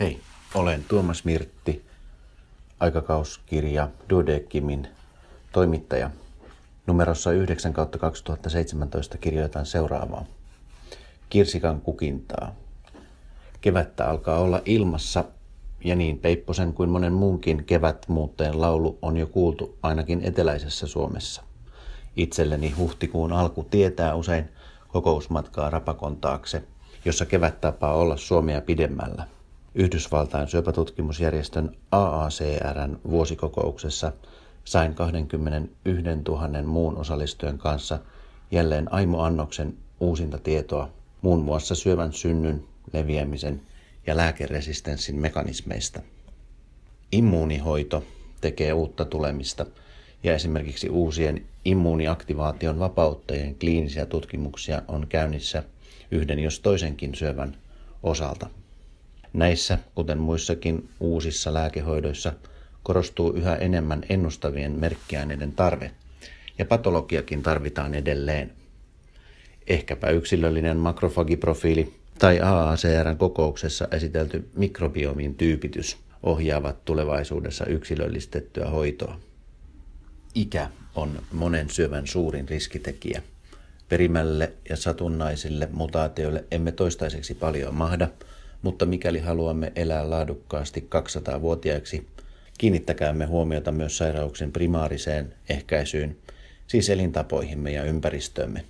Hei, olen Tuomas Mirtti, aikakauskirja Duodeckimin toimittaja. Numerossa 9 kautta 2017 kirjoitan seuraavaa. Kirsikan kukintaa. Kevättä alkaa olla ilmassa ja niin Peipposen kuin monen muunkin kevätmuutteen laulu on jo kuultu ainakin eteläisessä Suomessa. Itselleni huhtikuun alku tietää usein kokousmatkaa Rapakon taakse, jossa kevät tapaa olla Suomea pidemmällä – Yhdysvaltain syöpätutkimusjärjestön AACRn vuosikokouksessa sain 21 000 muun osallistujan kanssa jälleen aimoannoksen uusinta tietoa muun muassa syövän synnyn, leviämisen ja lääkeresistenssin mekanismeista. Immuunihoito tekee uutta tulemista ja esimerkiksi uusien immuuniaktivaation vapauttajien kliinisiä tutkimuksia on käynnissä yhden jos toisenkin syövän osalta. Näissä, kuten muissakin uusissa lääkehoidoissa, korostuu yhä enemmän ennustavien merkkiaineiden tarve, ja patologiakin tarvitaan edelleen. Ehkäpä yksilöllinen makrofagiprofiili tai AACRn kokouksessa esitelty mikrobiomin tyypitys ohjaavat tulevaisuudessa yksilöllistettyä hoitoa. Ikä on monen syövän suurin riskitekijä. Perimälle ja satunnaisille mutaatioille emme toistaiseksi paljon mahda – mutta mikäli haluamme elää laadukkaasti 200-vuotiaiksi, kiinnittäkäämme huomiota myös sairauksien primaariseen ehkäisyyn, siis elintapoihimme ja ympäristöömme.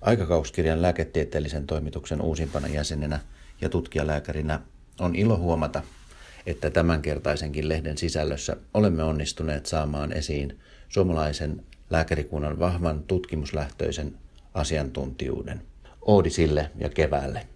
Aikakauskirjan lääketieteellisen toimituksen uusimpana jäsenenä ja tutkijalääkärinä on ilo huomata, että tämänkertaisenkin lehden sisällössä olemme onnistuneet saamaan esiin suomalaisen lääkärikunnan vahvan tutkimuslähtöisen asiantuntijuuden. Oodi sille ja keväälle.